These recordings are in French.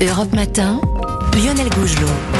Europe Matin, Lionel Gougelot.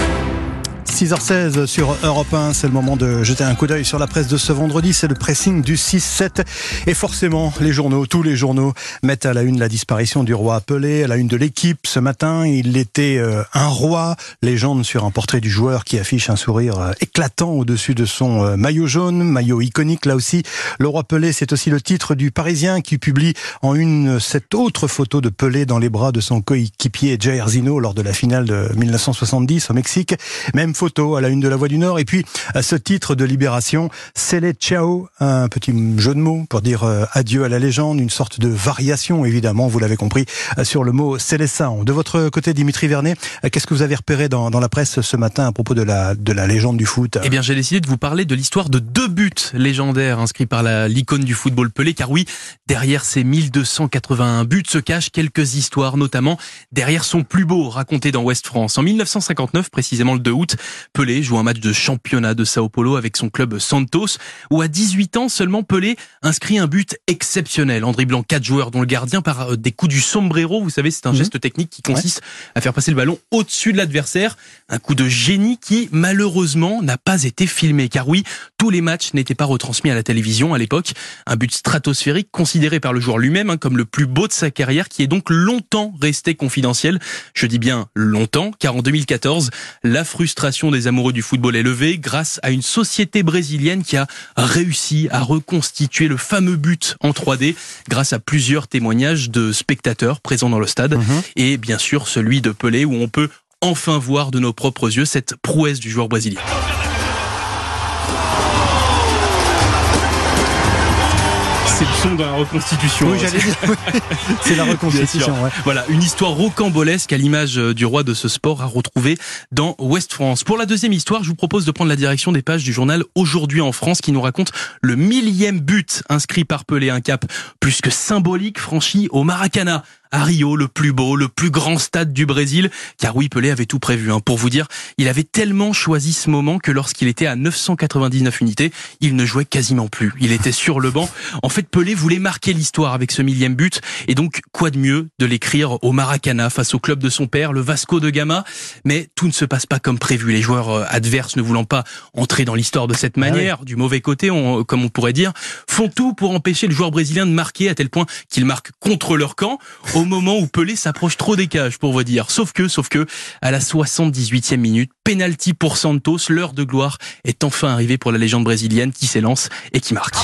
6h16 sur Europe 1, c'est le moment de jeter un coup d'œil sur la presse de ce vendredi, c'est le pressing du 6-7 et forcément les journaux, tous les journaux mettent à la une la disparition du roi appelé, à la une de l'équipe. Ce matin, il était euh, un roi, légende sur un portrait du joueur qui affiche un sourire euh, éclatant au-dessus de son euh, maillot jaune, maillot iconique là aussi. Le roi Pelé, c'est aussi le titre du Parisien qui publie en une cette autre photo de Pelé dans les bras de son coéquipier Jair Zino lors de la finale de 1970 au Mexique. Même photo à la une de la Voix du Nord. Et puis, à ce titre de Libération, Célé Ciao, un petit jeu de mots pour dire euh, adieu à la légende, une sorte de variation, évidemment, vous l'avez compris, euh, sur le mot Célestin. De votre côté, Dimitri Vernet, euh, qu'est-ce que vous avez repéré dans, dans la presse ce matin à propos de la, de la légende du foot? Eh bien, j'ai décidé de vous parler de l'histoire de deux buts légendaires inscrits par l'icône du football Pelé, car oui, derrière ces 1281 buts se cachent quelques histoires, notamment derrière son plus beau raconté dans West France. En 1959, précisément le 2 août, Pelé joue un match de championnat de Sao Paulo avec son club Santos, où à 18 ans seulement Pelé inscrit un but exceptionnel en dribblant quatre joueurs, dont le gardien par euh, des coups du sombrero. Vous savez, c'est un mhm. geste technique qui consiste à faire passer le ballon au-dessus de l'adversaire. Un coup de génie qui, malheureusement, n'a pas été filmé. Car oui, tous les matchs n'étaient pas retransmis à la télévision à l'époque. Un but stratosphérique considéré par le joueur lui-même hein, comme le plus beau de sa carrière, qui est donc longtemps resté confidentiel. Je dis bien longtemps, car en 2014, la frustration des amoureux du football est levée grâce à une société brésilienne qui a réussi à reconstituer le fameux but en 3D grâce à plusieurs témoignages de spectateurs présents dans le stade mhm. et bien sûr celui de Pelé où on peut enfin voir de nos propres yeux cette prouesse du joueur brésilien. Son de la reconstitution. Oui, j'allais dire. c'est la reconstitution. Voilà, une histoire rocambolesque à l'image euh, du roi de ce sport à retrouver dans Ouest France. Pour la deuxième histoire, je vous propose de prendre la direction des pages du journal Aujourd'hui en France qui nous raconte le millième but inscrit par Pelé, un cap plus que symbolique franchi au Maracana à Rio, le plus beau, le plus grand stade du Brésil, car oui, Pelé avait tout prévu. Hein. Pour vous dire, il avait tellement choisi ce moment que lorsqu'il était à 999 unités, il ne jouait quasiment plus. Il était sur le banc. En fait, Pelé voulait marquer l'histoire avec ce millième but, et donc quoi de mieux de l'écrire au Maracana face au club de son père, le Vasco de Gama? Mais tout ne se passe pas comme prévu. Les joueurs euh, adverses ne voulant pas entrer dans l'histoire de cette ah manière, du mauvais côté, comme on pourrait dire, font tout pour empêcher le joueur brésilien de marquer à tel point qu'il marque contre leur camp au moment où Pelé s'approche trop des cages, pour vous dire. Sauf que, sauf que, à la 78e minute, penalty pour Santos, l'heure de gloire est enfin arrivée pour la légende brésilienne qui s'élance et qui marque.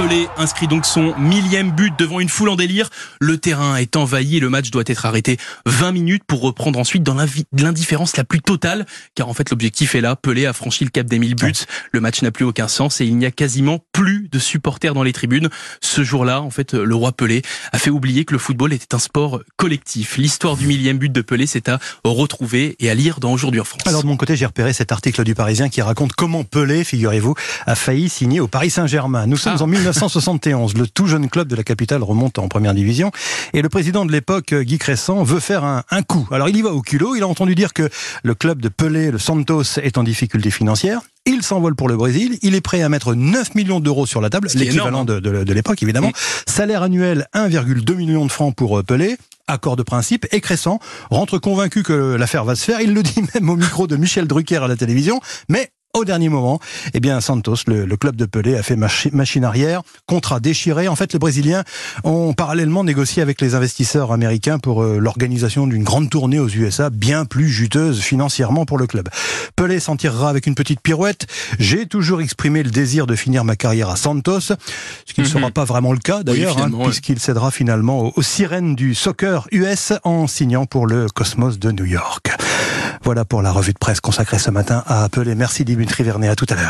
Pelé inscrit donc son millième but devant une foule en délire. Le terrain est envahi et le match doit être arrêté 20 minutes pour reprendre ensuite dans l'indifférence la plus totale. Car en fait, l'objectif est là. Pelé a franchi le cap des 1000 buts. Le match n'a plus aucun sens et il n'y a quasiment plus de supporters dans les tribunes. Ce jour-là, en fait, le roi Pelé a fait oublier que le football était un sport collectif. L'histoire du millième but de Pelé, c'est à retrouver et à lire dans Aujourd'hui en France. Alors de mon côté, j'ai repéré cet article du Parisien qui raconte comment Pelé, figurez-vous, a failli signer au Paris Saint-Germain. Nous sommes ah. en 1971. Le tout jeune club de la capitale remonte en première division. Et le président de l'époque, Guy Crescent, veut faire un, un, coup. Alors il y va au culot. Il a entendu dire que le club de Pelé, le Santos, est en difficulté financière. Il s'envole pour le Brésil. Il est prêt à mettre 9 millions d'euros sur la table, l'équivalent de, de, de l'époque évidemment. Mm. Salaire annuel 1,2 million de francs pour euh, Pelé accord de principe, et Crescent rentre convaincu que l'affaire va se faire. Il le dit même au micro de Michel Drucker à la télévision, mais au dernier moment, eh bien Santos, le, club de Pelé, a fait machine arrière, contrat déchiré. En fait, les Brésiliens ont parallèlement négocié avec les investisseurs américains pour euh, l'organisation d'une grande tournée aux USA, bien plus juteuse financièrement pour le club. Pelé s'en tirera avec une petite pirouette. J'ai toujours exprimé le désir de finir ma carrière à Santos, ce qui ne mhm. sera pas vraiment le cas d'ailleurs, hein, puisqu'il cédera finalement aux, aux sirènes du soccer US en signant pour le Cosmos de New York. Voilà pour la revue de presse consacrée ce matin à Apple et merci Dimitri Vernet. À tout à l'heure.